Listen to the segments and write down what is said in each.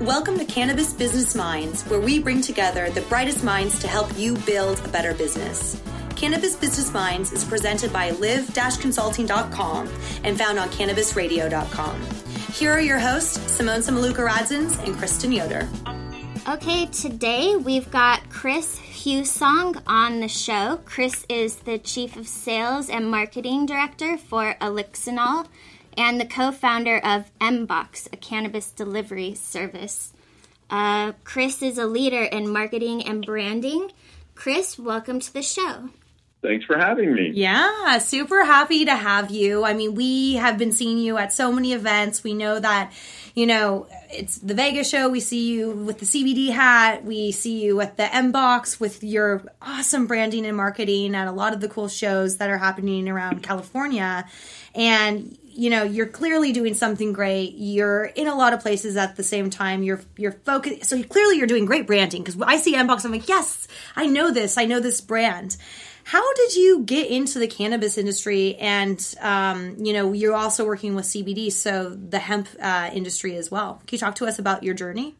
Welcome to Cannabis Business Minds, where we bring together the brightest minds to help you build a better business. Cannabis Business Minds is presented by live-consulting.com and found on cannabisradio.com. Here are your hosts, Simone Samaluka Radzins and Kristen Yoder. Okay, today we've got Chris Husong on the show. Chris is the Chief of Sales and Marketing Director for Elixinol and the co founder of Mbox, a cannabis delivery service. Uh, Chris is a leader in marketing and branding. Chris, welcome to the show. Thanks for having me. Yeah, super happy to have you. I mean, we have been seeing you at so many events. We know that, you know, it's the Vegas show. We see you with the CBD hat. We see you at the Mbox with your awesome branding and marketing at a lot of the cool shows that are happening around California. And you know you're clearly doing something great. You're in a lot of places at the same time. You're you're focused so clearly you're doing great branding because i see mbox i'm like yes i know this. I know this brand. How did you get into the cannabis industry? And um, you know you're also working with cbd so the hemp uh, industry as well. Can you talk to us about your journey?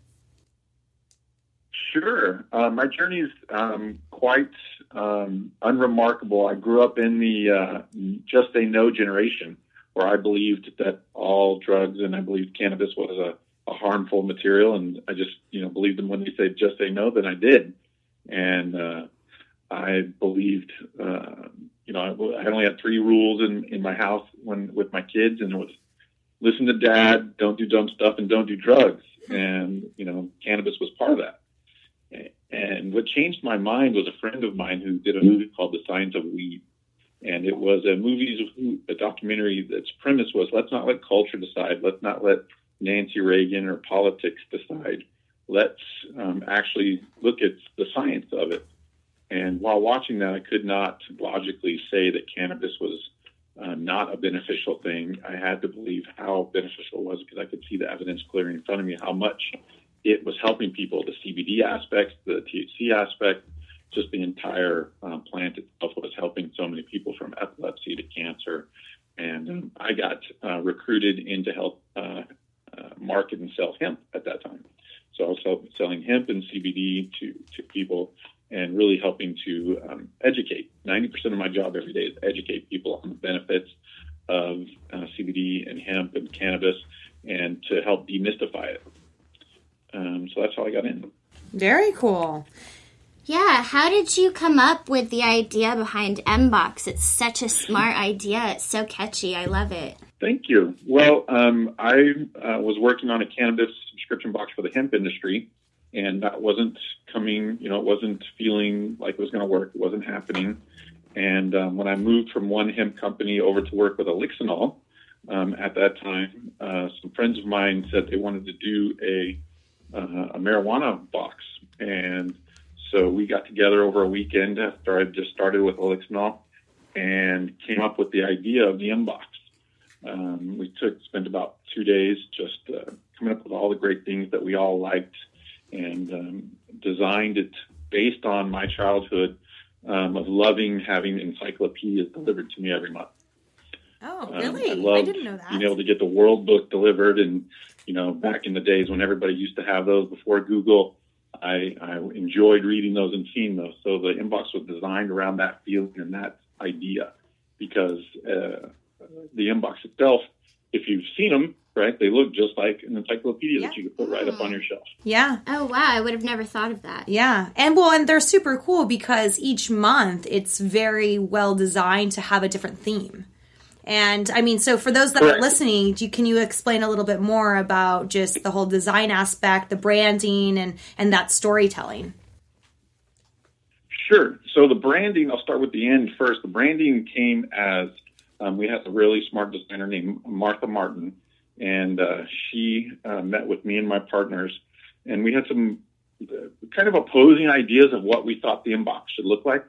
Sure. Uh, my journey is um, quite um, unremarkable. I grew up in the uh, just a no generation where I believed that all drugs and I believed cannabis was a, a harmful material, and I just you know believed them when they said just say no, then I did, and uh, I believed uh, you know I, I only had three rules in in my house when with my kids, and it was listen to dad, don't do dumb stuff, and don't do drugs, and you know cannabis was part of that. And what changed my mind was a friend of mine who did a movie called The Science of Weed and it was a movie, a documentary that's premise was let's not let culture decide, let's not let Nancy Reagan or politics decide. Let's um, actually look at the science of it. And while watching that, I could not logically say that cannabis was uh, not a beneficial thing. I had to believe how beneficial it was because I could see the evidence clearly in front of me how much it was helping people, the CBD aspect, the THC aspect, just the entire uh, plant itself was helping so many people from epilepsy to cancer. And um, I got uh, recruited into help uh, uh, market and sell hemp at that time. So I was selling hemp and CBD to, to people and really helping to um, educate. 90% of my job every day is educate people on the benefits of uh, CBD and hemp and cannabis and to help demystify it. Um, so that's how I got in. Very cool. Yeah, how did you come up with the idea behind Mbox? It's such a smart idea. It's so catchy. I love it. Thank you. Well, um, I uh, was working on a cannabis subscription box for the hemp industry, and that wasn't coming. You know, it wasn't feeling like it was going to work. It wasn't happening. And um, when I moved from one hemp company over to work with Elixinol, um, at that time, uh, some friends of mine said they wanted to do a uh, a marijuana box, and so we got together over a weekend after I just started with Elixinol and came up with the idea of the Mbox. Um, we took spent about two days just uh, coming up with all the great things that we all liked and um, designed it based on my childhood um, of loving having encyclopedias delivered to me every month. Oh, um, really? I, loved I didn't know that. Being able to get the World Book delivered, and you know, back in the days when everybody used to have those before Google, I, I enjoyed reading those and seeing those. So the Mbox was designed around that feeling and that idea because uh, the Mbox itself, if you've seen them, right, they look just like an encyclopedia yeah. that you could put right up on your shelf. Yeah. Oh, wow. I would have never thought of that. Yeah. And well, and they're super cool because each month it's very well designed to have a different theme. And I mean, so for those that Correct. are listening, you, can you explain a little bit more about just the whole design aspect, the branding, and and that storytelling? Sure. So the branding, I'll start with the end first. The branding came as um, we had a really smart designer named Martha Martin, and uh, she uh, met with me and my partners, and we had some uh, kind of opposing ideas of what we thought the Mbox should look like.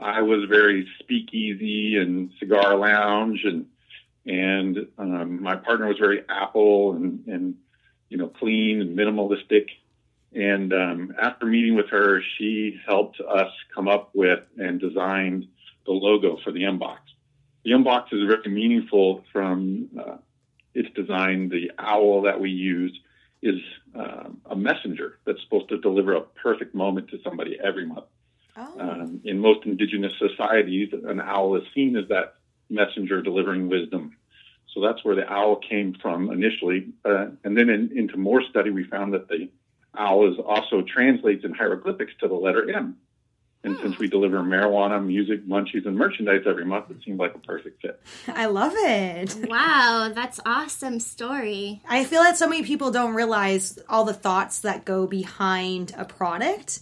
I was very speakeasy and cigar lounge, and and um, my partner was very Apple and and you know clean and minimalistic. And um, after meeting with her, she helped us come up with and designed the logo for the Mbox. The Mbox is very meaningful from uh, its design, the owl that we use, is uh, a messenger that's supposed to deliver a perfect moment to somebody every month. Oh. Um, in most indigenous societies, an owl is seen as that messenger delivering wisdom. So that's where the owl came from initially. Uh, and then in, into more study, we found that the owl is also translates in hieroglyphics to the letter M. And since we deliver marijuana, music, munchies, and merchandise every month, it seemed like a perfect fit. I love it. Wow, that's awesome story. I feel that so many people don't realize all the thoughts that go behind a product.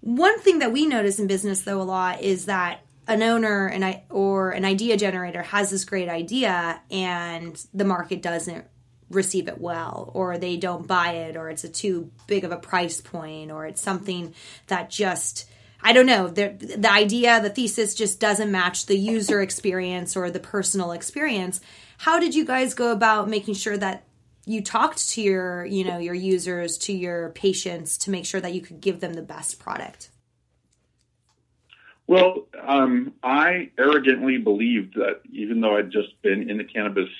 One thing that we notice in business though a lot is that an owner and I or an idea generator has this great idea and the market doesn't receive it well or they don't buy it or it's a too big of a price point or it's something that just I don't know, the, the idea, the thesis just doesn't match the user experience or the personal experience. How did you guys go about making sure that you talked to your, you know, your users, to your patients to make sure that you could give them the best product? Well, um, I arrogantly believed that even though I'd just been in the cannabis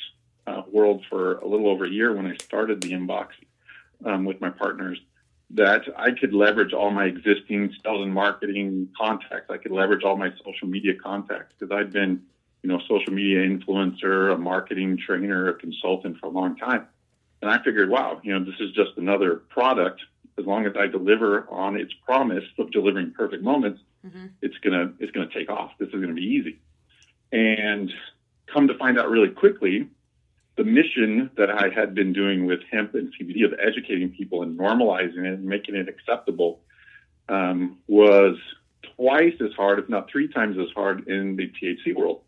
uh, world for a little over a year when I started the Mbox um, with my partners, that I could leverage all my existing sales and marketing contacts. I could leverage all my social media contacts because I'd been, you know, social media influencer, a marketing trainer, a consultant for a long time. And I figured, wow, you know, this is just another product. As long as I deliver on its promise of delivering perfect moments, mm-hmm. it's gonna it's gonna take off. This is gonna be easy. And come to find out really quickly, the mission that I had been doing with hemp and CBD of educating people and normalizing it and making it acceptable um, was twice as hard, if not three times as hard, in the THC world,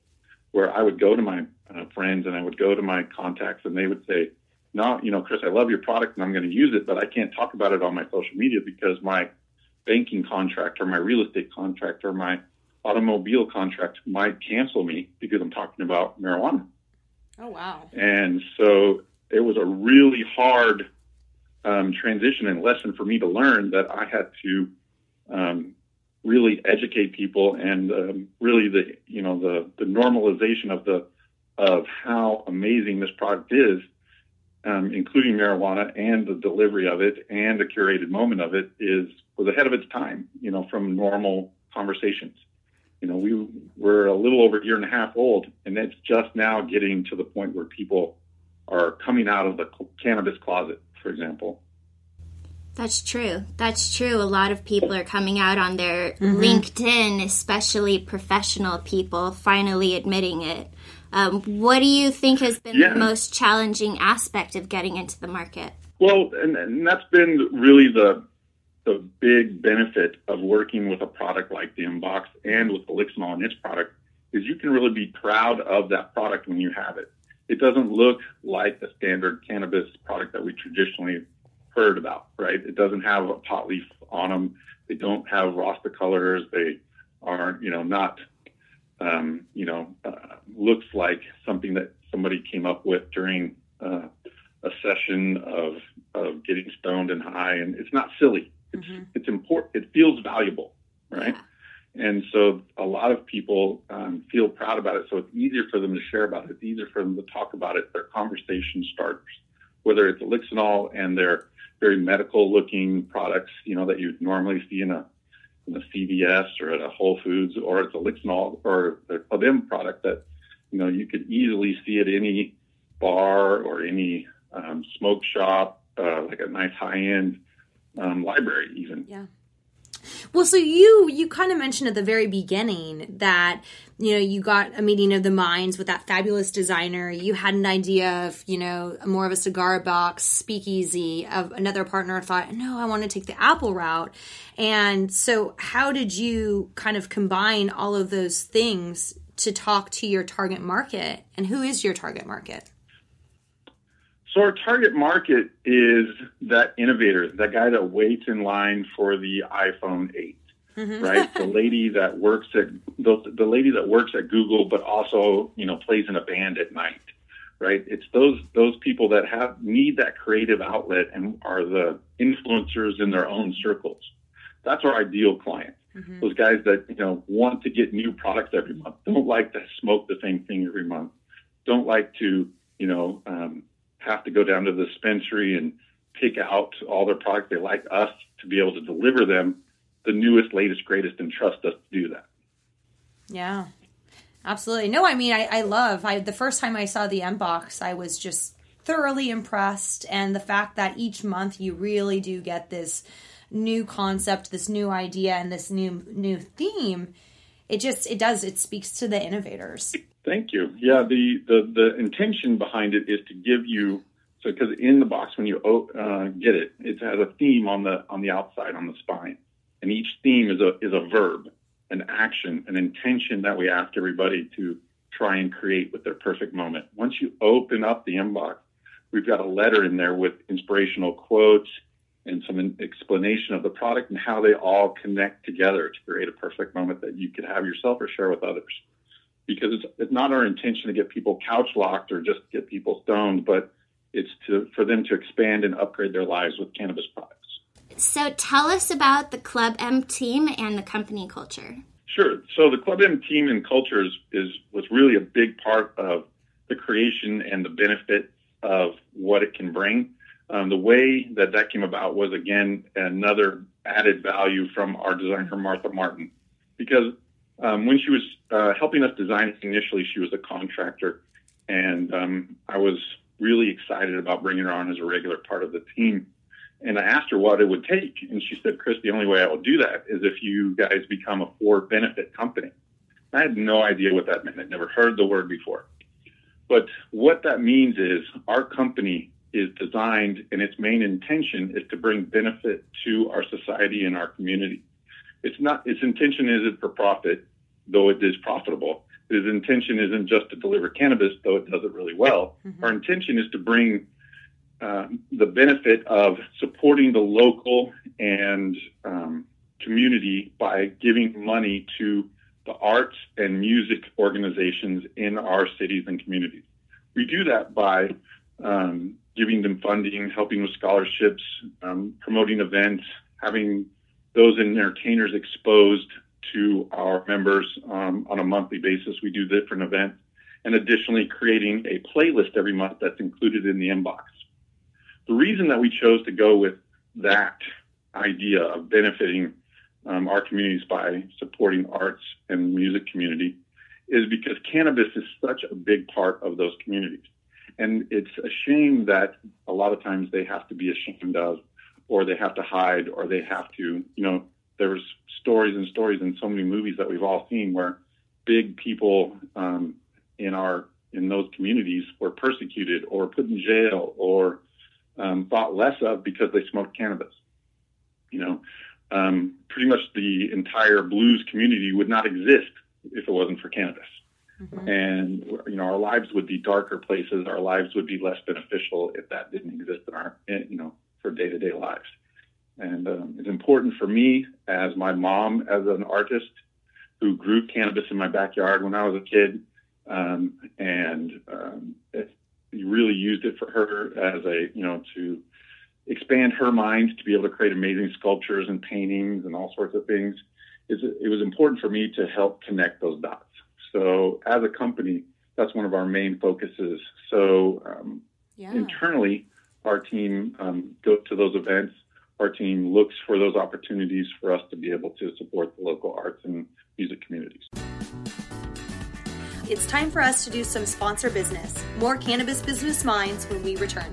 where I would go to my uh, friends and I would go to my contacts and they would say, "No, you know, Chris, I love your product and I'm going to use it, but I can't talk about it on my social media because my banking contract or my real estate contract or my automobile contract might cancel me because I'm talking about marijuana." Oh, wow. And so it was a really hard um, transition and lesson for me to learn that I had to um, really educate people and um, really the, you know, the, the normalization of the, of how amazing this product is, um, including marijuana and the delivery of it and the curated moment of it is was ahead of its time, you know, from normal conversations you know, we we're a little over a year and a half old, and it's just now getting to the point where people are coming out of the cannabis closet, for example. That's true. That's true. A lot of people are coming out on their mm-hmm. LinkedIn, especially professional people, finally admitting it. Um, what do you think has been yeah. the most challenging aspect of getting into the market? Well, and, and that's been really the the big benefit of working with a product like the Mbox and with Elixinol and its product is you can really be proud of that product when you have it. It doesn't look like the standard cannabis product that we traditionally heard about, right? It doesn't have a pot leaf on them. They don't have Rasta colors. They aren't, you know, not, um, you know, uh, looks like something that somebody came up with during uh, a session of of getting stoned and high, and it's not silly. It's mm-hmm. it's important. It feels valuable, right? Yeah. And so a lot of people um, feel proud about it. So it's easier for them to share about it. It's easier for them to talk about it. They're conversation starters. Whether it's Elixinol and their very medical looking products, you know, that you'd normally see in a in a CVS or at a Whole Foods, or it's Elixinol or the Club M product that you know you could easily see at any bar or any um, smoke shop, uh, like a nice high end um, library even. Yeah. Well, so you you kind of mentioned at the very beginning that you know you got a meeting of the minds with that fabulous designer. You had an idea of you know more of a cigar box speakeasy. Of another partner thought, no, I want to take the Apple route. And so, how did you kind of combine all of those things to talk to your target market? And who is your target market? So our target market is that innovator, that guy that waits in line for the iPhone 8, mm-hmm. right? the lady that works at the, the lady that works at Google, but also you know plays in a band at night, right? It's those those people that have need that creative outlet and are the influencers in their own circles. That's our ideal client. Mm-hmm. Those guys that you know want to get new products every month, don't like to smoke the same thing every month, don't like to you know um, have to go down to the dispensary and pick out all their products. They like us to be able to deliver them the newest, latest, greatest, and trust us to do that. Yeah, absolutely. No, I mean, I, I love. I the first time I saw the M box, I was just thoroughly impressed, and the fact that each month you really do get this new concept, this new idea, and this new new theme. It just it does it speaks to the innovators. Thank you. Yeah, the the the intention behind it is to give you so because in the box when you uh, get it, it has a theme on the on the outside on the spine, and each theme is a is a verb, an action, an intention that we ask everybody to try and create with their perfect moment. Once you open up the Mbox, we've got a letter in there with inspirational quotes and some explanation of the product and how they all connect together to create a perfect moment that you could have yourself or share with others. Because it's, it's not our intention to get people couch locked or just get people stoned, but it's to for them to expand and upgrade their lives with cannabis products. So tell us about the Club M team and the company culture. Sure. So the Club M team and culture is, is was really a big part of the creation and the benefit of what it can bring. Um, the way that that came about was again another added value from our designer Martha Martin, because um, when she was uh, helping us design initially, she was a contractor, and um, I was really excited about bringing her on as a regular part of the team. And I asked her what it would take. And she said, Chris, the only way I will do that is if you guys become a for benefit company. I had no idea what that meant. I'd never heard the word before. But what that means is our company is designed and its main intention is to bring benefit to our society and our community. It's not, its intention isn't for profit, though it is profitable. His intention isn't just to deliver cannabis, though it does it really well. Mm-hmm. Our intention is to bring uh, the benefit of supporting the local and um, community by giving money to the arts and music organizations in our cities and communities. We do that by um, giving them funding, helping with scholarships, um, promoting events, having those entertainers exposed to our members um, on a monthly basis. We do different events, and additionally, creating a playlist every month that's included in the Mbox. The reason that we chose to go with that idea of benefiting um, our communities by supporting arts and music community is because cannabis is such a big part of those communities. And it's a shame that a lot of times they have to be ashamed of, or they have to hide, or they have to, you know, there's stories and stories in so many movies that we've all seen where big people um, in our in those communities were persecuted or put in jail or um, thought less of because they smoked cannabis. You know, um, pretty much the entire blues community would not exist if it wasn't for cannabis. Mm-hmm. And you know, our lives would be darker places. Our lives would be less beneficial if that didn't exist in our, you know, for day to day lives. And um, it's important for me as my mom, as an artist who grew cannabis in my backyard when I was a kid, um, and um, it, really used it for her as a, you know, to expand her mind to be able to create amazing sculptures and paintings and all sorts of things. It's, it was important for me to help connect those dots. So as a company, that's one of our main focuses. So um, yeah. internally, our team um, go to those events our team looks for those opportunities for us to be able to support the local arts and music communities. It's time for us to do some sponsor business. More Cannabis Business Minds when we return.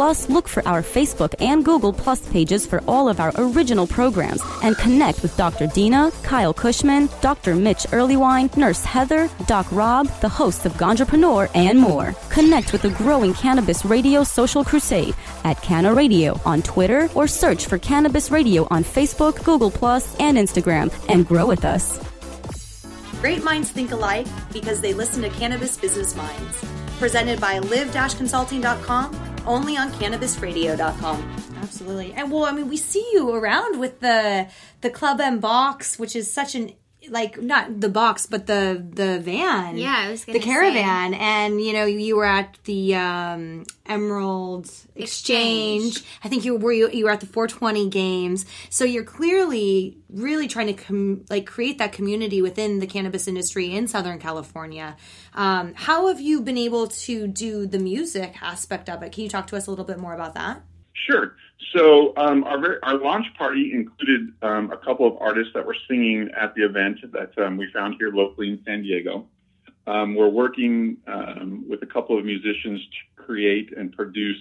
Plus, look for our Facebook and Google Plus pages for all of our original programs and connect with Dr. Dina, Kyle Cushman, Dr. Mitch Earleywine, Nurse Heather, Doc Rob, the hosts of Ganjapreneur, and more. Connect with the growing Cannabis Radio social crusade at Canna Radio on Twitter or search for Cannabis Radio on Facebook, Google Plus, and Instagram and grow with us. Great minds think alike because they listen to Cannabis Business Minds. Presented by live-consulting.com, only on cannabisradio.com. Absolutely. And well, I mean, we see you around with the the Club M box, which is such an like not the box but the the van. Yeah, I was the gonna caravan. And you know you were at the um emerald exchange, Exchange. i think you were you, you were at the 420 games. So you're clearly really trying to com- like create that community within the cannabis industry in southern california. Um, how have you been able to do the music aspect of it? Can you talk to us a little bit more about that? Sure. So um, our our launch party included um, a couple of artists that were singing at the event that um, we found here locally in San Diego. Um, we're working um, with a couple of musicians to create and produce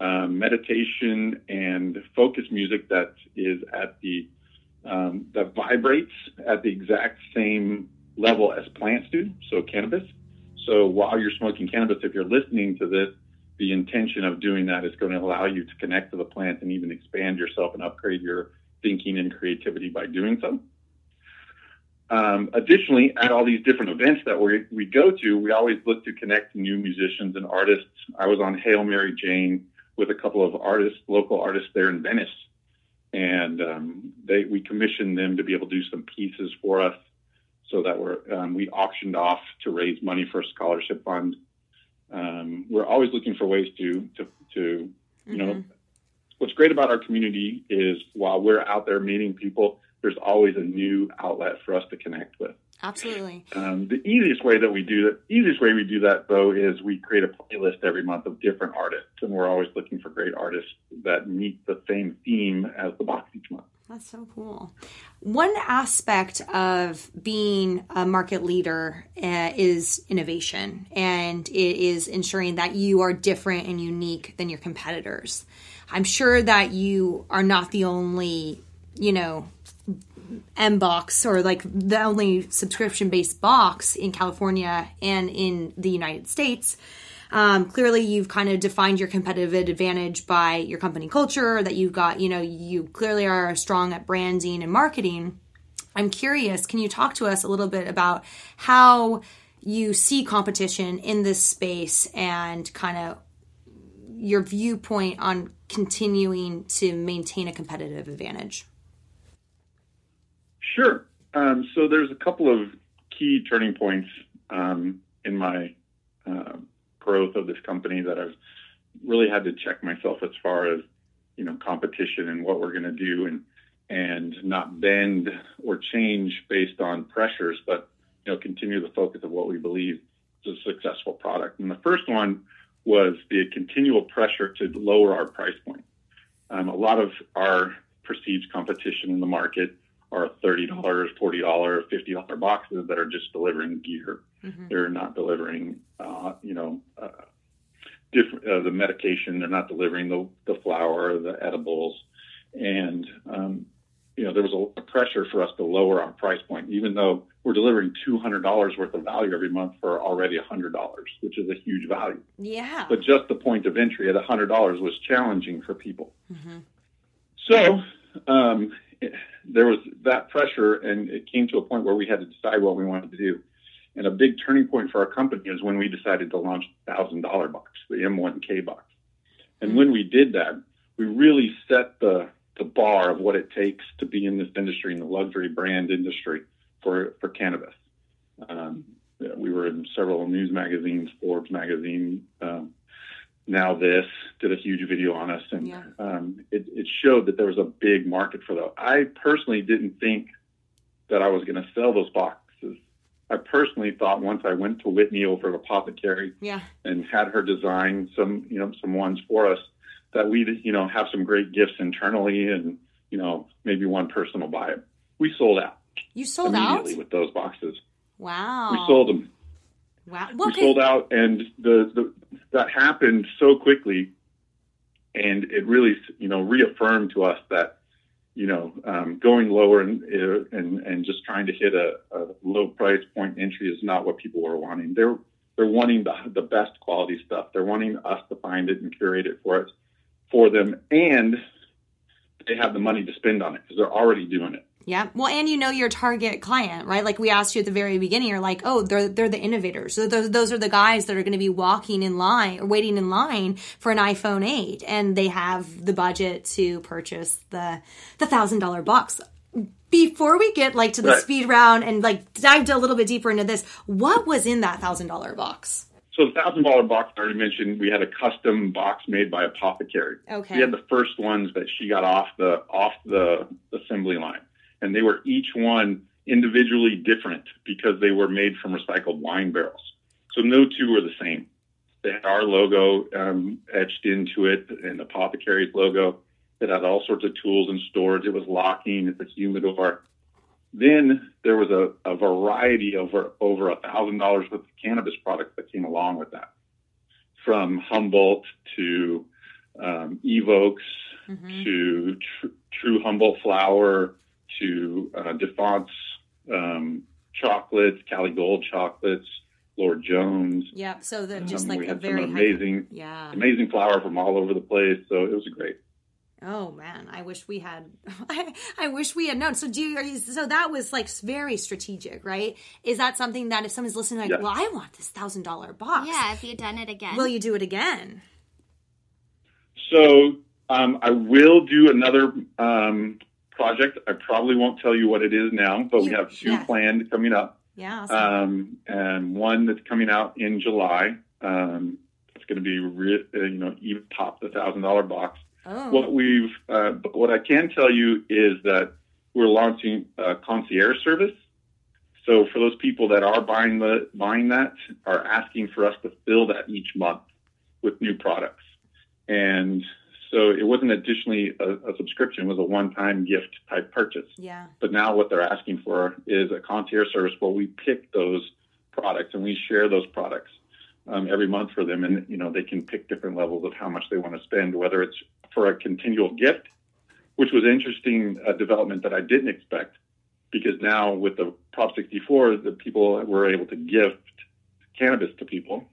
um, meditation and focus music that is at the that vibrates at the exact same level as plants do. So cannabis. So while you're smoking cannabis, if you're listening to this, the intention of doing that is going to allow you to connect to the plant and even expand yourself and upgrade your thinking and creativity by doing so. Um, additionally, at all these different events that we, we go to, we always look to connect to new musicians and artists. I was on Hail Mary Jane with a couple of artists, local artists there in Venice, and um, they we commissioned them to be able to do some pieces for us, so that we're um, we auctioned off to raise money for a scholarship fund. Um, we're always looking for ways to to to you know what's great about our community is while we're out there meeting people, there's always a new outlet for us to connect with. absolutely Um, the easiest way that we do that, the easiest way we do that though, is we create a playlist every month of different artists, and we're always looking for great artists that meet the same theme as the box each month. That's so cool. One aspect of being a market leader uh, is innovation, and it is ensuring that you are different and unique than your competitors. I'm sure that you are not the only, you know, M box or like the only subscription based box in California and in the United States. Um, clearly, you've kind of defined your competitive advantage by your company culture, that you've got, you know, you clearly are strong at branding and marketing. I'm curious, can you talk to us a little bit about how you see competition in this space and kind of your viewpoint on continuing to maintain a competitive advantage? Sure. Um, so there's a couple of key turning points um, in my uh, growth of this company that I've really had to check myself as far as you know competition and what we're going to do and and not bend or change based on pressures, but you know continue the focus of what we believe is a successful product. And the first one was the continual pressure to lower our price point. Um, a lot of our perceived competition in the market are $30, $40, $50 boxes that are just delivering gear. They're not delivering, uh, you know, uh, different, uh, the medication. They're not delivering the, the flour, the edibles. And, um, you know, there was a, pressure for us to lower our price point, even though we're delivering $200 worth of value every month for already $100, which is a huge value. Yeah. But just the point of entry at $100 was challenging for people. So um, it, there was that pressure, and it came to a point where we had to decide what we wanted to do. And a big turning point for our company is when we decided to launch the thousand dollar box, the M1K box. And when we did that, we really set the the bar of what it takes to be in this industry, in the luxury brand industry for for cannabis. Um, we were in several news magazines, Forbes magazine. Um, NowThis did a huge video on us, and Yeah. um, it, it showed that there was a big market for those. I personally didn't think that I was going to sell those boxes. I personally thought once I went to Whitney over at Apothecary Yeah. and had her design some, you know, some ones for us that we'd, you know, have some great gifts internally and, you know, maybe one person will buy it. We sold out You sold out? immediately with those boxes. Wow. We sold them. Wow. We sold out and the, the, that happened so quickly and it really, you know, reaffirmed to us that, you know, um, going lower and, and, and just trying to hit a, a low price point entry is not what people are wanting. They're, they're wanting the, the best quality stuff. They're wanting us to find it and curate it for it, for them. And they have the money to spend on it because they're already doing it. Yeah. Well, and you know your target client, right? Like we asked you at the very beginning, you're like, oh, they're they're the innovators. So those those are the guys that are going to be walking in line or waiting in line for an iPhone 8, and they have the budget to purchase the the thousand dollar box. Before we get like to the Right. speed round and like dived a little bit deeper into this, what was in that thousand dollar box? So the thousand dollar box I already mentioned, we had a custom box made by Apothecary. Okay. We had the first ones that she got off the off the assembly line, and they were each one individually different because they were made from recycled wine barrels. So no two were the same. They had our logo um, etched into it, and Apothecary's logo. It had all sorts of tools and storage. It was locking. It's a humidor. Then there was a, a variety of over over a thousand dollars worth of cannabis products that came along with that, from Humboldt to um, Evokes to tr- True Humboldt flour to uh, Defonce um, chocolates, Cali Gold chocolates, Lord Jones. Yep. So they're just Um, like we a had very some high- amazing, yeah. amazing flour from all over the place. So it was great. Oh man, I wish we had. I, I wish we had known. So do you, are you? So that was like very strategic, right? Is that something that if someone's listening, like, Yeah. well, I want this thousand dollar box. Yeah, have you done it again? Will you do it again? So um, I will do another um, project. I probably won't tell you what it is now, but we have two planned coming up. Yeah. awesome. um, and one that's coming out in July. Um, it's going to be, re- uh, you know, even top the thousand dollar box. oh. What we've, uh, but what I can tell you is that we're launching a concierge service. So for those people that are buying the buying that, are asking for us to fill that each month with new products, and so it wasn't additionally a, a subscription; it was a one-time gift type purchase. yeah. But now what they're asking for is a concierge service where we pick those products and we share those products um, every month for them, and you know they can pick different levels of how much they want to spend, whether it's for a continual gift, which was an interesting uh, development that I didn't expect, because now with the Prop 64, the people were able to gift cannabis to people.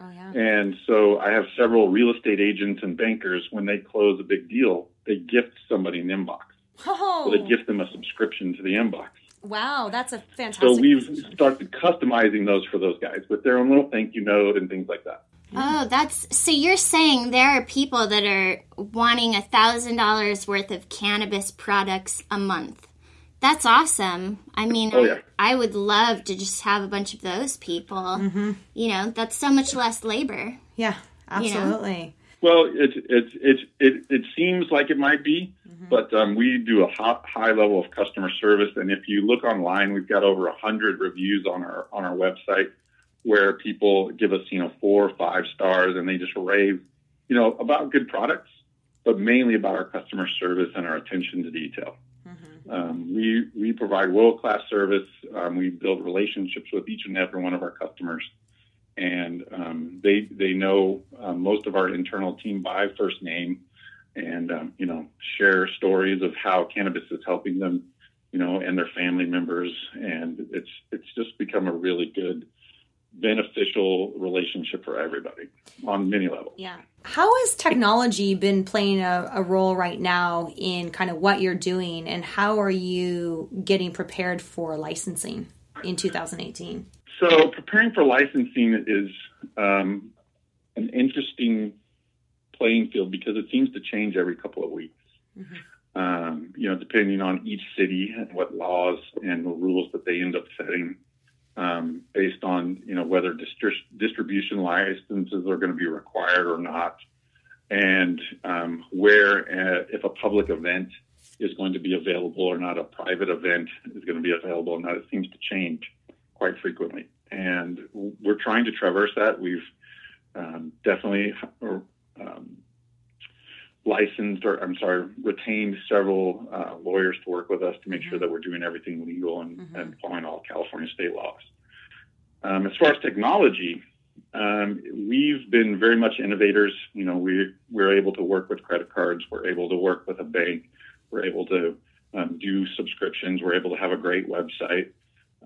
Oh yeah. And so I have several real estate agents and bankers, when they close a big deal, they gift somebody an Mbox. Oh. So they oh. gift them a subscription to the Mbox. wow, that's a fantastic. So we've decision. started customizing those for those guys with their own little thank you note and things like that. Oh, that's so you're saying there are people that are wanting a thousand dollars worth of cannabis products a month. That's awesome. I mean, Oh, I, yeah. I would love to just have a bunch of those people. Mm-hmm. You know, that's so much less labor. Yeah. Absolutely. Well, it it it it, it seems like it might be, but um, we do a high, high level of customer service, and if you look online, we've got over a hundred reviews on our on our website where people give us you know four or five stars, and they just rave, you know, about good products, but mainly about our customer service and our attention to detail. Um, we we provide world class service. Um, we build relationships with each and every one of our customers, and um, they they know um, most of our internal team by first name, and um, you know share stories of how cannabis is helping them, you know, and their family members, and it's it's just become a really good beneficial relationship for everybody on many levels. Yeah. How has technology been playing a, a role right now in kind of what you're doing, and how are you getting prepared for licensing in 2018? So preparing for licensing is um, an interesting playing field because it seems to change every couple of weeks. um, you know, depending on each city and what laws and the rules that they end up setting, um, based on you know whether distri- distribution licenses are going to be required or not, and um, where uh, if a public event is going to be available or not, a private event is going to be available or not. It seems to change quite frequently, and we're trying to traverse that. We've um, definitely um, licensed or I'm sorry, retained several uh, lawyers to work with us to make mm-hmm. sure that we're doing everything legal and, mm-hmm. and following all California state laws. Um, as far as technology, um, we've been very much innovators. You know, we we're able to work with credit cards. We're able to work with a bank. We're able to um, do subscriptions. We're able to have a great website.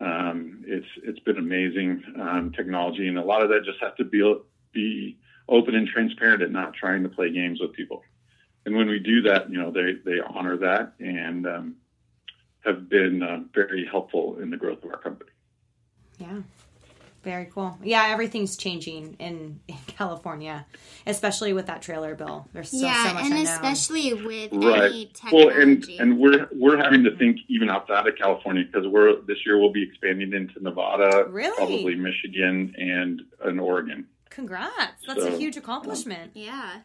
Um, it's it's been amazing um, technology, and a lot of that just has to be be open and transparent and not trying to play games with people. And when we do that, you know, they they honor that and um, have been uh, very helpful in the growth of our company. Yeah. Very cool. Yeah, everything's changing in, in California, especially with that trailer bill. There's so, yeah, so much and unknown. especially with right. any technology. Well, and and we're we're having to think even outside of California because we're this year we'll be expanding into Nevada, really? probably Michigan and and Oregon. Congrats! That's so, a huge accomplishment. Yeah.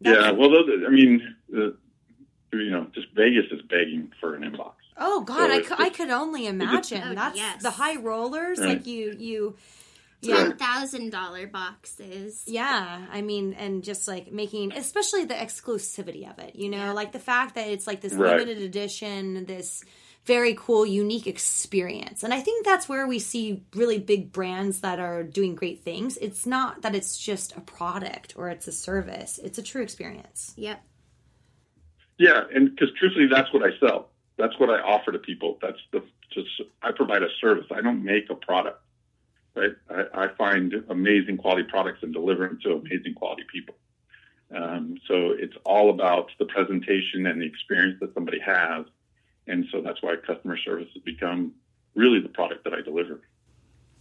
That's yeah. Well, those, I mean, you know, just Vegas is begging for an Mbox. Oh God, so I, could, I could only imagine. Oh, That's yes. the high rollers. Right. Like you, you ten thousand dollar boxes. Yeah, I mean, and just like making, especially the exclusivity of it. You know, yeah. like the fact that it's like this right. limited edition, this very cool, unique experience. And I think that's where we see really big brands that are doing great things. It's not that it's just a product or it's a service; it's a true experience. Yep. Yeah, and because truthfully, that's what I sell. That's what I offer to people. That's the just I provide a service. I don't make a product. Right? I, I find amazing quality products and deliver them to amazing quality people. Um, so it's all about the presentation and the experience that somebody has, and so that's why customer service has become really the product that I deliver.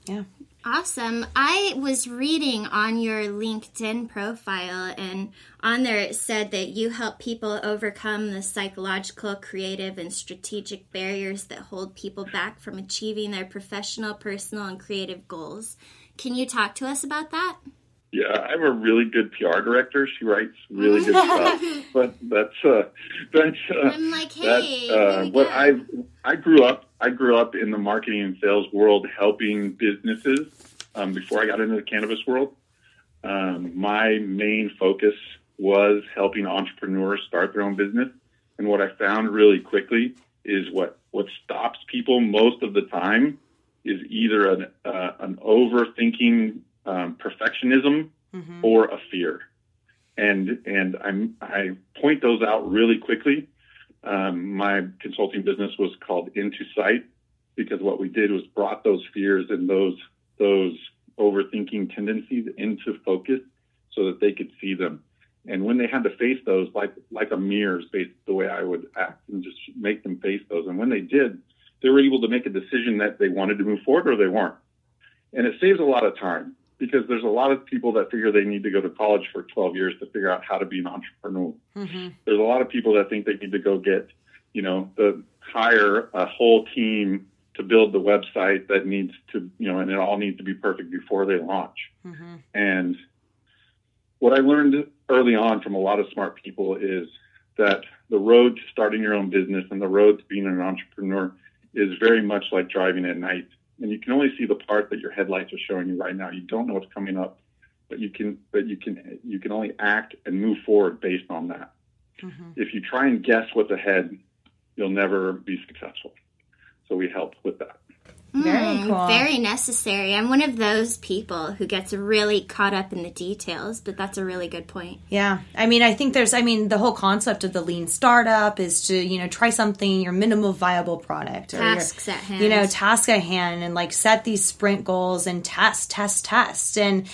Yeah. Awesome. I was reading on your LinkedIn profile, and on there it said that you help people overcome the psychological, creative, and strategic barriers that hold people back from achieving their professional, personal, and creative goals. Can you talk to us about that? Yeah, I have a really good PR director. She writes really good stuff. But that's uh, that's uh, I'm like, hey, that's, uh, what I I grew up. I grew up in the marketing and sales world, helping businesses. Um, before I got into the cannabis world, um, my main focus was helping entrepreneurs start their own business. And what I found really quickly is what what stops people most of the time is either an uh, an overthinking um, perfectionism mm-hmm. or a fear. And and I'm, I point those out really quickly. Um, my consulting business was called Into Sight because what we did was brought those fears and those those overthinking tendencies into focus so that they could see them. And when they had to face those, like like a mirror is based the way I would act and just make them face those. And when they did, they were able to make a decision that they wanted to move forward or they weren't. And it saves a lot of time because there's a lot of people that figure they need to go to college for 12 years to figure out how to be an entrepreneur. Mm-hmm. There's a lot of people that think they need to go get, you know, the hire a whole team to build the website that needs to, you know, and it all needs to be perfect before they launch. Mm-hmm. And what I learned early on from a lot of smart people is that the road to starting your own business and the road to being an entrepreneur is very much like driving at night and you can only see the part that your headlights are showing you right now. You don't know what's coming up, but you can but you can you can only act and move forward based on that. Mm-hmm. If you try and guess what's ahead, you'll never be successful. So we help with that. Very mm, cool. Very necessary. I'm one of those people who gets really caught up in the details, but that's a really good point. Yeah. I mean, I think there's, I mean, the whole concept of the lean startup is to, you know, try something, your minimal viable product. Tasks your, at hand. You know, task at hand and like set these sprint goals and test, test, test. And,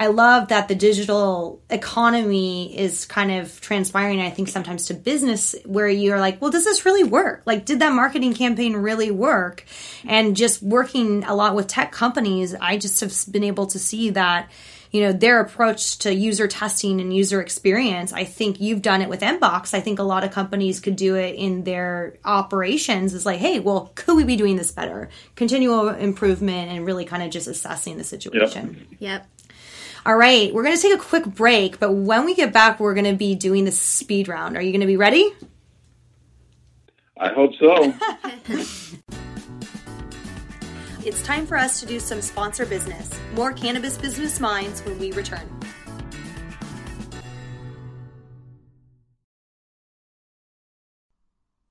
I love that the digital economy is kind of transpiring, I think, sometimes to business where you're like, well, does this really work? Like, did that marketing campaign really work? And just working a lot with tech companies, I just have been able to see that you know, their approach to user testing and user experience. I think you've done it with Mbox. I think a lot of companies could do it in their operations. Is like, hey, well, could we be doing this better? Continual improvement and really kind of just assessing the situation. Yep. yep. All right, we're going to take a quick break, but when we get back, we're going to be doing the speed round. Are you going to be ready? I hope so. it's time for us to do some sponsor business. More Cannabis Business Minds when we return.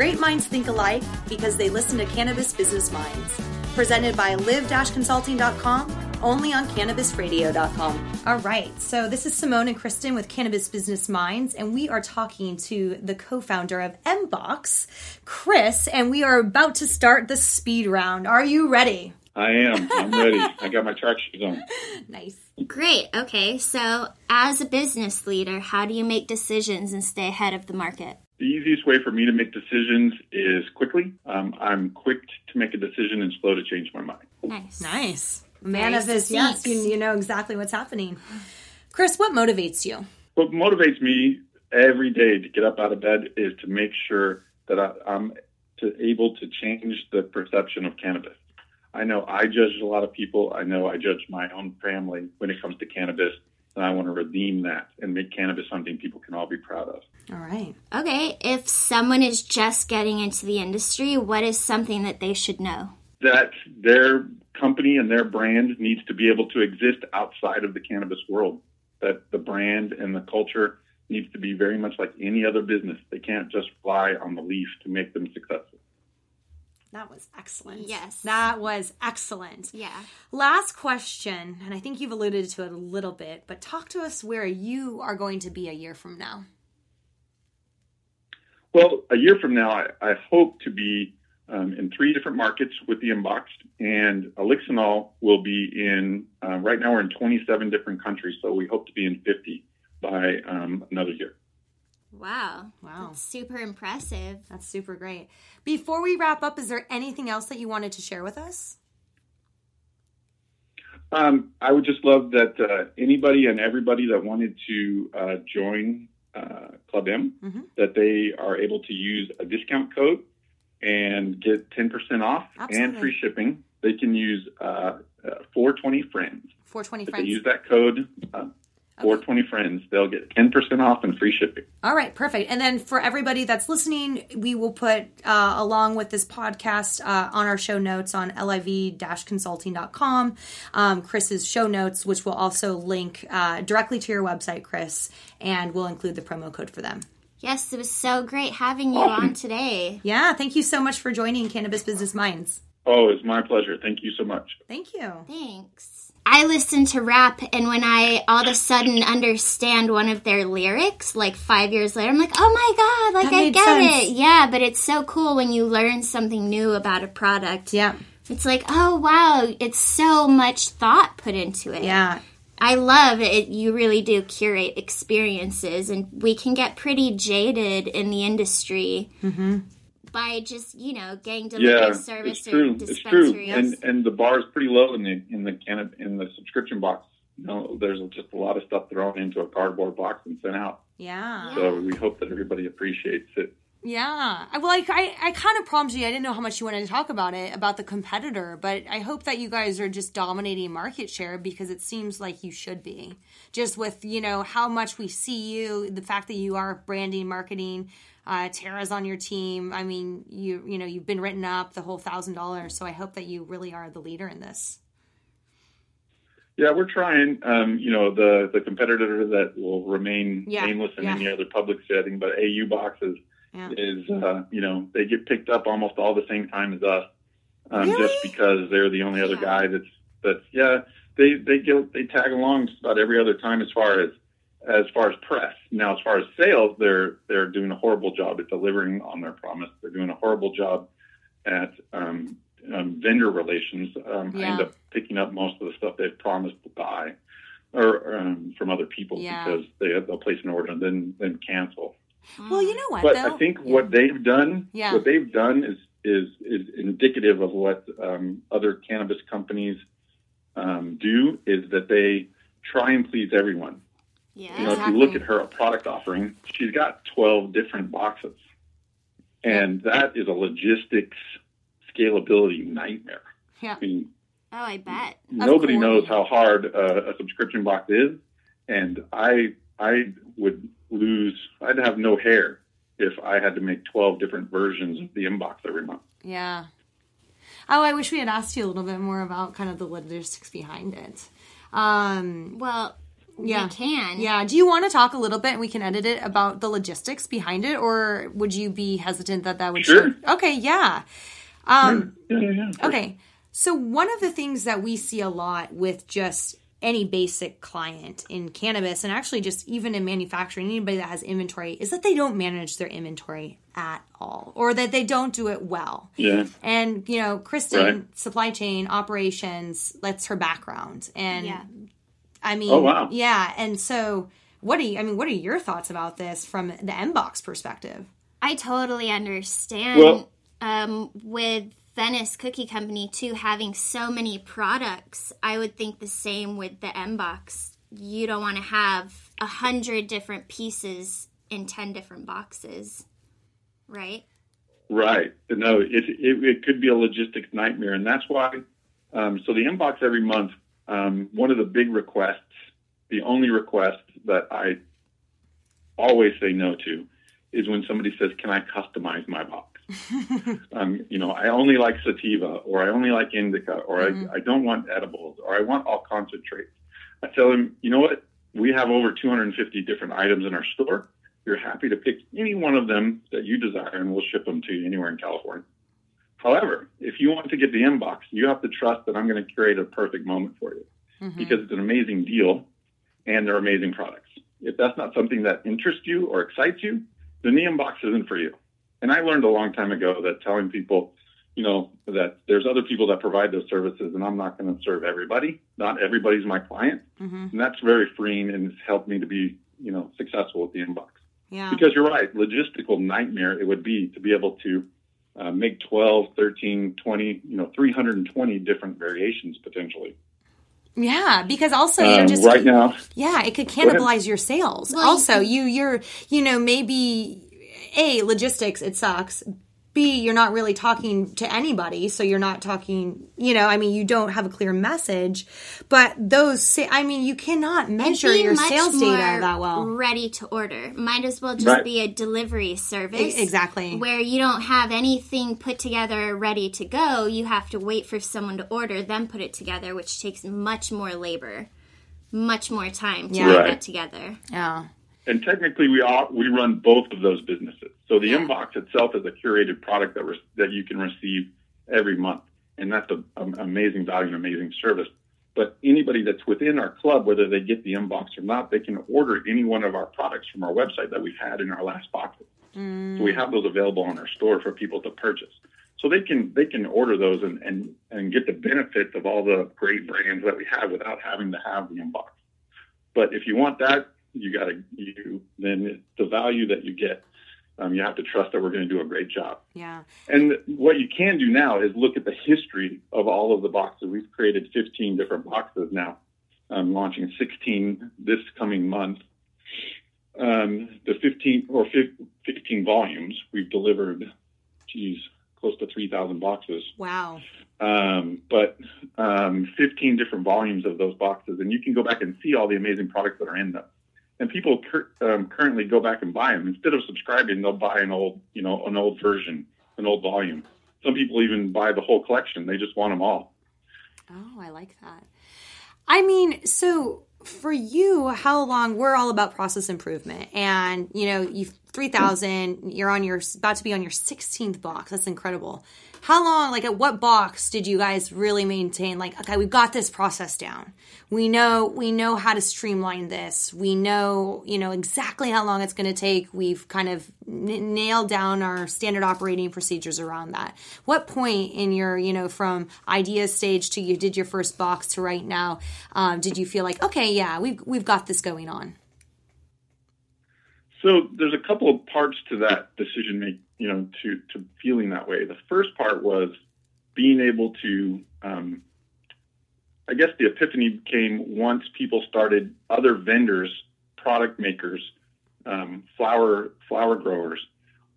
Great minds think alike because they listen to Cannabis Business Minds. Presented by live-consulting.com, only on cannabisradio.com. All right, so this is Simone and Kristen with Cannabis Business Minds, and we are talking to the co-founder of Mbox, Chris, and we are about to start the speed round. Are you ready? I am. I'm ready. I got my track shoes on. Nice. Great. Okay, so as a business leader, how do you make decisions and stay ahead of the market? The easiest way for me to make decisions is quickly. Um, I'm quick to make a decision and slow to change my mind. Nice. Nice. Man Very of his yes, you, you know exactly what's happening. Chris, what motivates you? What motivates me every day to get up out of bed is to make sure that I, I'm to able to change the perception of cannabis. I know I judge a lot of people. I know I judge my own family when it comes to cannabis, and I want to redeem that and make cannabis something people can all be proud of. All right. Okay, if someone is just getting into the industry, what is something that they should know? That their company and their brand needs to be able to exist outside of the cannabis world. That the brand and the culture needs to be very much like any other business. They can't just rely on the leaf to make them successful. That was excellent. Yes. That was excellent. Yeah. Last question, and I think you've alluded to it a little bit, but talk to us where you are going to be a year from now. Well, a year from now, I, I hope to be um, in three different markets with the Unboxed, and Elixinol will be in, uh, right now we're in 27 different countries, so we hope to be in 50 by um, another year. Wow. Wow. That's super impressive. That's super great. Before we wrap up, is there anything else that you wanted to share with us? Um, I would just love that uh, anybody and everybody that wanted to uh, join uh, Club M, Mhm. that they are able to use a discount code and get 10% off Absolutely. and free shipping. They can use uh, uh, 420 Friends. 420 If they friends. use that code, uh, 420 Friends, they'll get 10% off and free shipping. All right, perfect. And then for everybody that's listening, we will put uh, along with this podcast uh, on our show notes on liv-consulting.com, um, Chris's show notes, which will also link uh, directly to your website, Chris, and we'll include the promo code for them. Yes, it was so great having you Awesome. on today. Yeah, thank you so much for joining Cannabis Business Minds. Oh, it's my pleasure. Thank you so much. Thank you. Thanks. I listen to rap, and when I all of a sudden understand one of their lyrics, like five years later, I'm like, oh my god, like I get sense. it. Yeah, but it's so cool when you learn something new about a product. Yeah. It's like, oh wow, it's so much thought put into it. Yeah. I love it. You really do curate experiences, and we can get pretty jaded in the industry mm-hmm. By just you know getting delivery Yeah, service it's or true. It's true. And and the bar is pretty low in the in the can in the subscription box. You know, there's just a lot of stuff thrown into a cardboard box and sent out. Yeah. So we hope that everybody appreciates it. Yeah. I- Well, like I, I kind of prompted you. I didn't know how much you wanted to talk about it about the competitor, but I hope that you guys are just dominating market share because it seems like you should be. Just with you know how much we see you, the fact that you are branding, marketing. Uh, Tara's on your team. I mean, you you know you've been written up the whole thousand dollars. So I hope that you really are the leader in this. Yeah, we're trying. Um, you know, the the competitor that will remain Yeah, nameless in yeah. any other public setting, but AU boxes Yeah. is uh, you know they get picked up almost all the same time as us, um, Really? just because they're the only other guy that's that's yeah they they get they tag along just about every other time as far as as far as press. Now, as far as sales, they're they're doing a horrible job at delivering on their promise. They're doing a horrible job at um, um, vendor relations. Um, I end up picking up most of the stuff they've promised to buy or um, from other people Yeah. because they they'll place an order and then then cancel. Well, you know what But though. I think Yeah. what they've done, Yeah. what they've done is is is indicative of what um, other cannabis companies um, do. Is that they try and please everyone. Yeah. You know, if you look at her product offering, she's got 12 different boxes. And that is a logistics scalability nightmare. Yeah. I mean, oh, I bet. nobody knows how hard a, a subscription box is. And I, I would lose, I'd have no hair if I had to make 12 different versions of the Mbox every month. Yeah. Oh, I wish we had asked you a little bit more about kind of the logistics behind it. Um, Well, Yeah. we can. yeah. Do you want to talk a little bit and we can edit it about the logistics behind it, or would you be hesitant that that would Sure. show? Okay, yeah. Um, Yeah, yeah, yeah. Okay. So one of the things that we see a lot with just any basic client in cannabis and actually just even in manufacturing, anybody that has inventory is that they don't manage their inventory at all or that they don't do it well. Yeah. And you know, Kristen, Right. supply chain operations, that's her background. And Yeah. I mean, Oh, wow. yeah. And so, what do you? I mean, what are your thoughts about this from the Mbox perspective? I totally understand. Well- um, with Venice Cookie Company too, having so many products, I would think the same with the Mbox. You don't want to have a hundred different pieces in ten different boxes, right? Right. No, it, it, it could be a logistics nightmare. And that's why, um, so the Mbox every month, um, one of the big requests, the only request that I always say no to is when somebody says, can I customize my box? um, you know, I only like sativa or I only like indica or I, I don't want edibles or I want all concentrates. I tell them, you know what? We have over 250 different items in our store. You're happy to pick any one of them that you desire and we'll ship them to you anywhere in California. However, if you want to get the Mbox, you have to trust that I'm going to create a perfect moment for you mm-hmm. because it's an amazing deal and they're amazing products. If that's not something that interests you or excites you, then the Mbox isn't for you. And I learned a long time ago that telling people, you know, that there's other people that provide those services and I'm not going to serve everybody. Not everybody's my client. Mm-hmm. And that's very freeing and it's helped me to be, you know, successful with the Mbox. Yeah. Because you're right, logistical nightmare it would be to be able to uh, make 12, 13, 20, you know, 320 different variations potentially. Yeah, because also you're Um, just right now, Yeah, it could cannibalize your sales. Well, also, you- you you're you know maybe a logistics it sucks. B you're not really talking to anybody, so you're not talking. You know, I mean, you don't have a clear message. But those, sa- I mean, you cannot And measure your much sales more data that well. Ready to order. Might as well just Right. be a delivery service. Exactly. Where you don't have anything put together ready to go. You have to wait for someone to order, then put it together, which takes much more labor, much more time to Yeah. get Right. that together. Yeah. And technically, we all, we run both of those businesses. So the Mbox itself is a curated product that re- that you can receive every month, and that's a, an amazing value and amazing service. But anybody that's within our club, whether they get the Mbox or not, they can order any one of our products from our website that we've had in our last boxes. Mm. So we have those available on our store for people to purchase. So they can they can order those and, and, and get the benefits of all the great brands that we have without having to have the Mbox. But if you want that, you got to you then the value that you get, um, you have to trust that we're going to do a great job. Yeah. And what you can do now is look at the history of all of the boxes. We've created 15 different boxes now, um, launching 16 this coming month. Um, the 15 or 15 volumes we've delivered, geez, close to 3,000 boxes. Wow. Um, but um, 15 different volumes of those boxes, and you can go back and see all the amazing products that are in them and people cur- um, currently go back and buy them instead of subscribing. They'll buy an old, you know, an old version, an old volume. Some people even buy the whole collection. They just want them all. Oh, I like that. I mean, so for you, how long? We're all about process improvement, and you know, you've 3000 you're on your about to be on your 16th box. That's incredible. How long like at what box did you guys really maintain like okay we've got this process down. We know we know how to streamline this. We know you know exactly how long it's going to take. We've kind of n- nailed down our standard operating procedures around that. What point in your you know from idea stage to you did your first box to right now um, did you feel like okay yeah we've we've got this going on? So there's a couple of parts to that decision make, you know, to to feeling that way. The first part was being able to, um, I guess, the epiphany came once people started, other vendors, product makers, um, flower flower growers,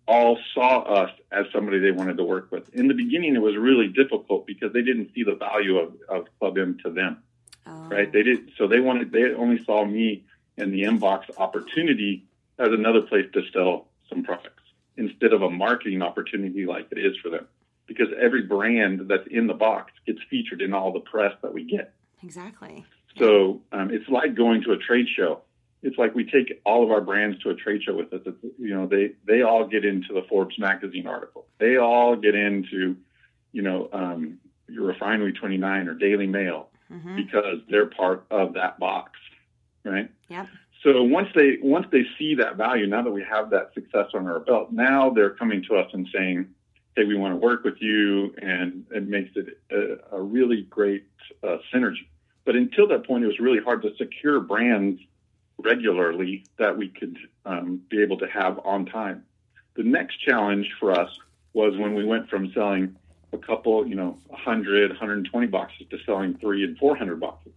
all saw us as somebody they wanted to work with. In the beginning, it was really difficult because they didn't see the value of, of Club M to them right? They did so they wanted they only saw me and the Mbox opportunity as another place to sell some products instead of a marketing opportunity like it is for them. Because every brand that's in the box gets featured in all the press that we get. Exactly. So um, it's like going to a trade show. It's like we take all of our brands to a trade show with us. It's, you know, they they all get into the Forbes magazine article. They all get into, you know, um, your Refinery 29 or Daily Mail because they're part of that box, right? Yep. So once they once they see that value, now that we have that success on our belt, now they're coming to us and saying, "Hey, we want to work with you," and it makes it a, a really great uh, synergy. But until that point, it was really hard to secure brands regularly that we could um, be able to have on time. The next challenge for us was when we went from selling a couple, you know, 100, 120 boxes to selling three and 400 boxes.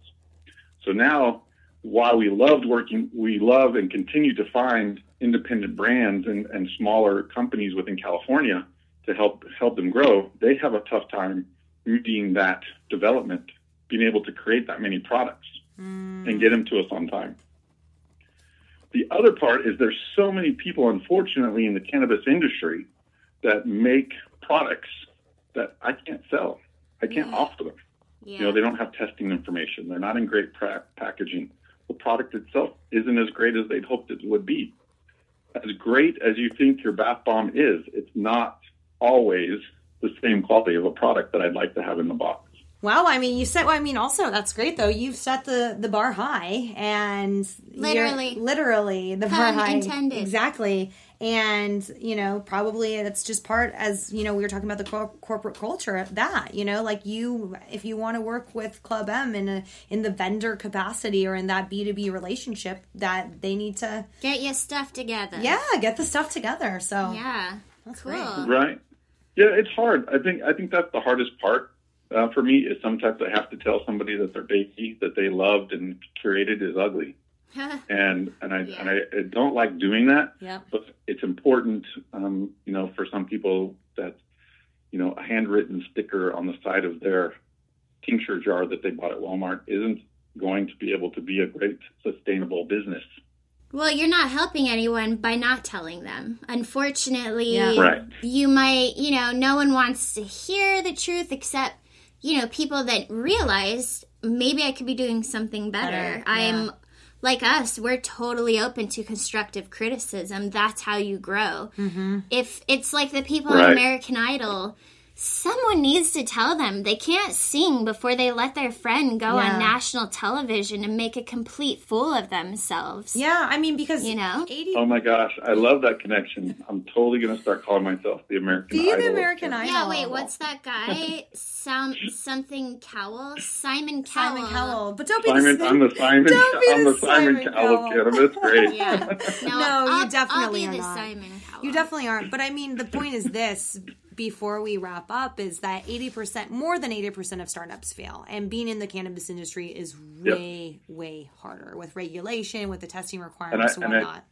So now, while we loved working, we love and continue to find independent brands and, and smaller companies within California to help help them grow. They have a tough time meeting that development, being able to create that many products and get them to us on time. The other part is there's so many people, unfortunately, in the cannabis industry that make products that I can't sell. I can't offer them. You know, they don't have testing information. They're not in great pra- packaging. The product itself isn't as great as they'd hoped it would be. As great as you think your bath bomb is, it's not always the same quality of a product that I'd like to have in the box. Well, I mean, you set. Well, I mean, also that's great though. You've set the the bar high, and Literally. literally the bar high. intended. Exactly, and you know, probably it's just part as you know we were talking about the cor- corporate culture. That you know, like you, if you want to work with Club M in a in the vendor capacity or in that B two B relationship, that they need to Get your stuff together. yeah get the stuff together. So Yeah. that's Cool. great. Right. Yeah, it's hard. I think I think that's the hardest part uh, for me. Is sometimes I have to tell somebody that their baby that they loved and curated is ugly, and and I and I, I don't like doing that. Yep. But it's important, um, you know, for some people that you know a handwritten sticker on the side of their tincture jar that they bought at Walmart isn't going to be able to be a great sustainable business. Well, you're not helping anyone by not telling them. Unfortunately, Yeah. Right. you might, you know, no one wants to hear the truth except, you know, people that realize maybe I could be doing something better. Better, I'm like us, we're totally open to constructive criticism. That's how you grow. Mm-hmm. If it's like the people on American Idol, someone needs to tell them they can't sing before they let their friend go Yeah. on national television and make a complete fool of themselves. Yeah, I mean because You know? 80 Oh my gosh, I love that connection. I'm totally going to start calling myself the American Be Idol. the American Idol. Yeah, wait, what's that guy? Some something Cowell? Simon Cowell. Simon Cowell? But don't be Simon, the, I'm the Simon. Don't be I'm the the Simon, Simon Cowell of Cowell. cannabis. Great. Yeah. No, No, I'll, you definitely I'll are be the not. Simon Cowell. You definitely aren't. But I mean, the point is this before we wrap up is that 80%, more than 80% of startups fail. And being in the cannabis industry is way, way harder with regulation, with the testing requirements and, and I- whatnot.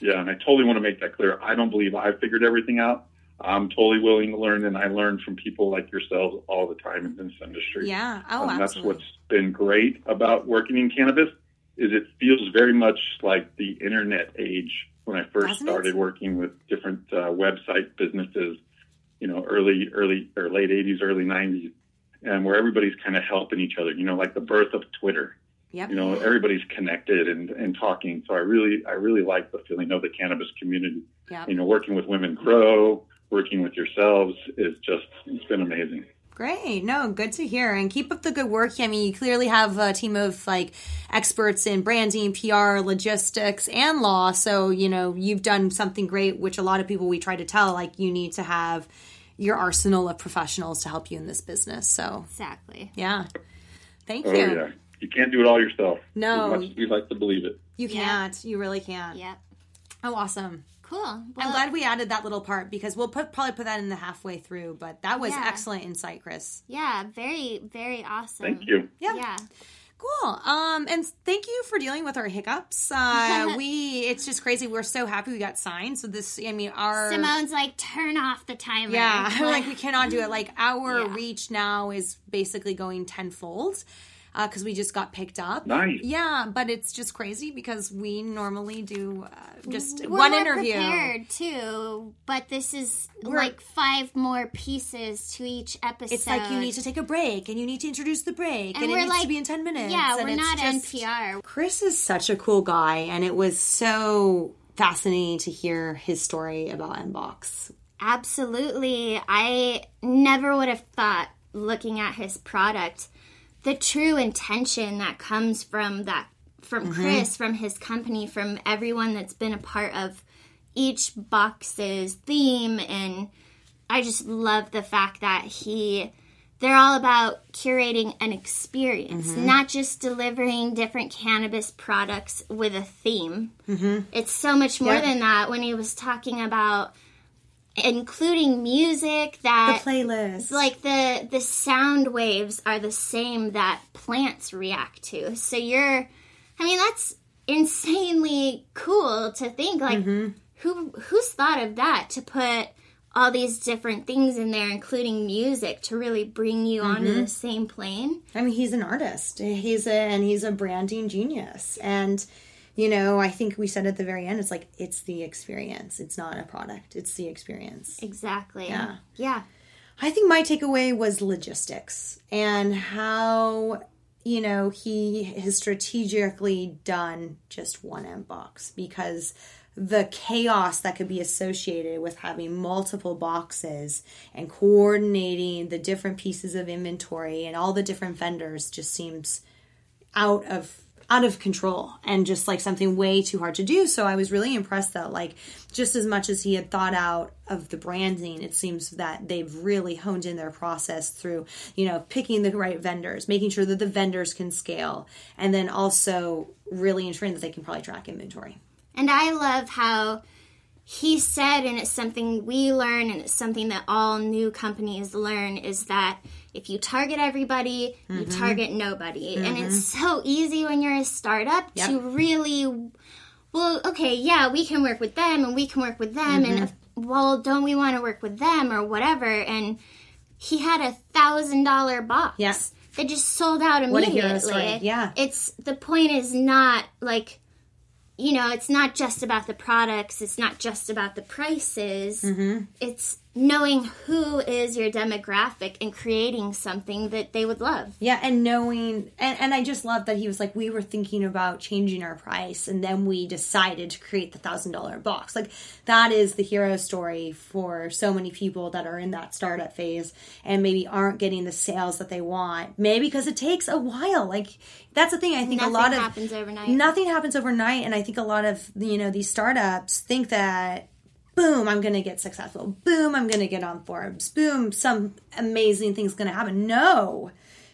Yeah, and I totally want to make that clear. I don't believe I figured everything out. I'm totally willing to learn, and I learn from people like yourselves all the time in this industry. yeah. Oh, and that's what's been great about working in cannabis is it feels very much like the internet age when I first Doesn't it? started working with different uh, website businesses, you know, early, early or late 80s, early 90s, and where everybody's kind of helping each other, you know, like the birth of Twitter. Yep. You know, everybody's connected and, and talking. So I really, I really like the feeling of the cannabis community. Yep. You know, working with Women Grow, working with yourselves is just, it's been amazing. Great. No, good to hear. And keep up the good work. I mean, you clearly have a team of like experts in branding, PR, logistics, and law. So, you know, you've done something great, which a lot of people we try to tell, like, you need to have your arsenal of professionals to help you in this business. So, Exactly. yeah. Thank Oh, you. yeah. You can't do it all yourself. No. As much as we like to believe it. You can't. You really can't. Yep. Oh, awesome. Cool. I'm glad we added that little part because we'll put probably put that in the halfway through, but that was Yeah. excellent insight, Chris. Yeah, very, very awesome. Thank you. Yeah. Yeah. Cool. Um, and thank you for dealing with our hiccups. Uh, we it's just crazy. We're so happy we got signed. So this, I mean, our Simone's like, turn off the timer. yeah, like we cannot do it. Like our Yeah. reach now is basically going tenfold because we just got picked up. Nice. Yeah, but it's just crazy because we normally do uh, just We're one more interview. prepared too, but this is We're- like five more pieces to each episode. It's like you need to take a break and you need to introduce the break and, And it we're needs like- to be in ten minutes. Yeah, and we're it's not just- NPR. Chris is such a cool guy, and it was so fascinating to hear his story about Mbox. Absolutely. I never would have thought, looking at his product, the true intention that comes from that, from mm-hmm. Chris, from his company, from everyone that's been a part of each box's theme. And I just love the fact that he, they're all about curating an experience, mm-hmm. not just delivering different cannabis products with a theme. Mm-hmm. It's so much more Yeah. than that when he was talking about including music that The playlist, like the the sound waves are the same that plants react to. So you're i mean that's insanely cool to think like mm-hmm. who who's thought of that to put all these different things in there including music to really bring you onto mm-hmm. the same plane? I mean, he's an artist. He's a and he's a branding genius. And you know, I think we said at the very end, it's like it's the experience. It's not a product. It's the experience. exactly Yeah. yeah I think my takeaway was logistics and how you know he has strategically done just one Mbox because the chaos that could be associated with having multiple boxes and coordinating the different pieces of inventory and all the different vendors just seems out of out of control and just like something way too hard to do. So i was really impressed that like just as much as he had thought out of the branding it seems that they've really honed in their process through you know picking the right vendors making sure that the vendors can scale and then also really ensuring that they can probably track inventory. And I love how he said, and it's something we learn, and it's something that all new companies learn, is that if you target everybody, you target nobody. And it's so easy when you're a startup to really, well, okay, yeah, we can work with them and we can work with them, and well, don't we want to work with them or whatever? And he had a thousand dollar box. Yeah. That just sold out immediately. Yeah. It's the point is not like you know, it's not just about the products, it's not just about the prices. Mm-hmm. It's knowing who is your demographic and creating something that they would love. Yeah, and knowing, and, and I just love that he was like, we were thinking about changing our price, and then we decided to create the thousand dollar box. Like, that is the hero story for so many people that are in that startup phase and maybe aren't getting the sales that they want. Maybe because it takes a while. Like, that's the thing. I think Nothing a lot of happens overnight. nothing happens overnight, and I think a lot of you know these startups think that boom, I'm going to get successful. Boom, I'm going to get on Forbes. Boom, some amazing thing's going to happen. No.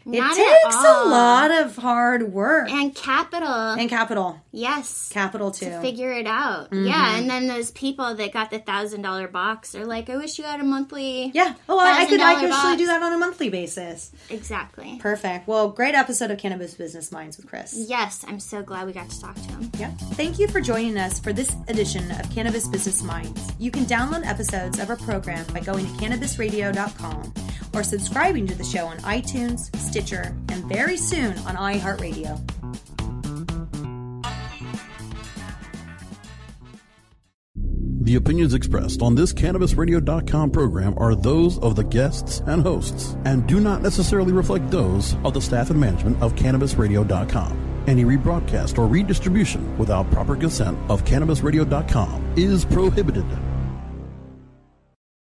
It Not at takes a lot of hard work And capital. and capital. yes. Capital too. to figure it out. Mm-hmm. Yeah, and then those people that got the thousand dollar box are like, I wish you had a monthly. yeah. Oh, I, could I $1,000 could actually do that on a monthly basis. Exactly. Perfect. Well, great episode of Cannabis Business Minds with Chris. Yes, I'm so glad we got to talk to him. Yeah. Thank you for joining us for this edition of Cannabis Business Minds. You can download episodes of our program by going to cannabisradio.com or subscribing to the show on iTunes, Stitcher, and very soon on iHeartRadio. The opinions expressed on this CannabisRadio.com program are those of the guests and hosts and do not necessarily reflect those of the staff and management of CannabisRadio.com. Any rebroadcast or redistribution without proper consent of CannabisRadio.com is prohibited.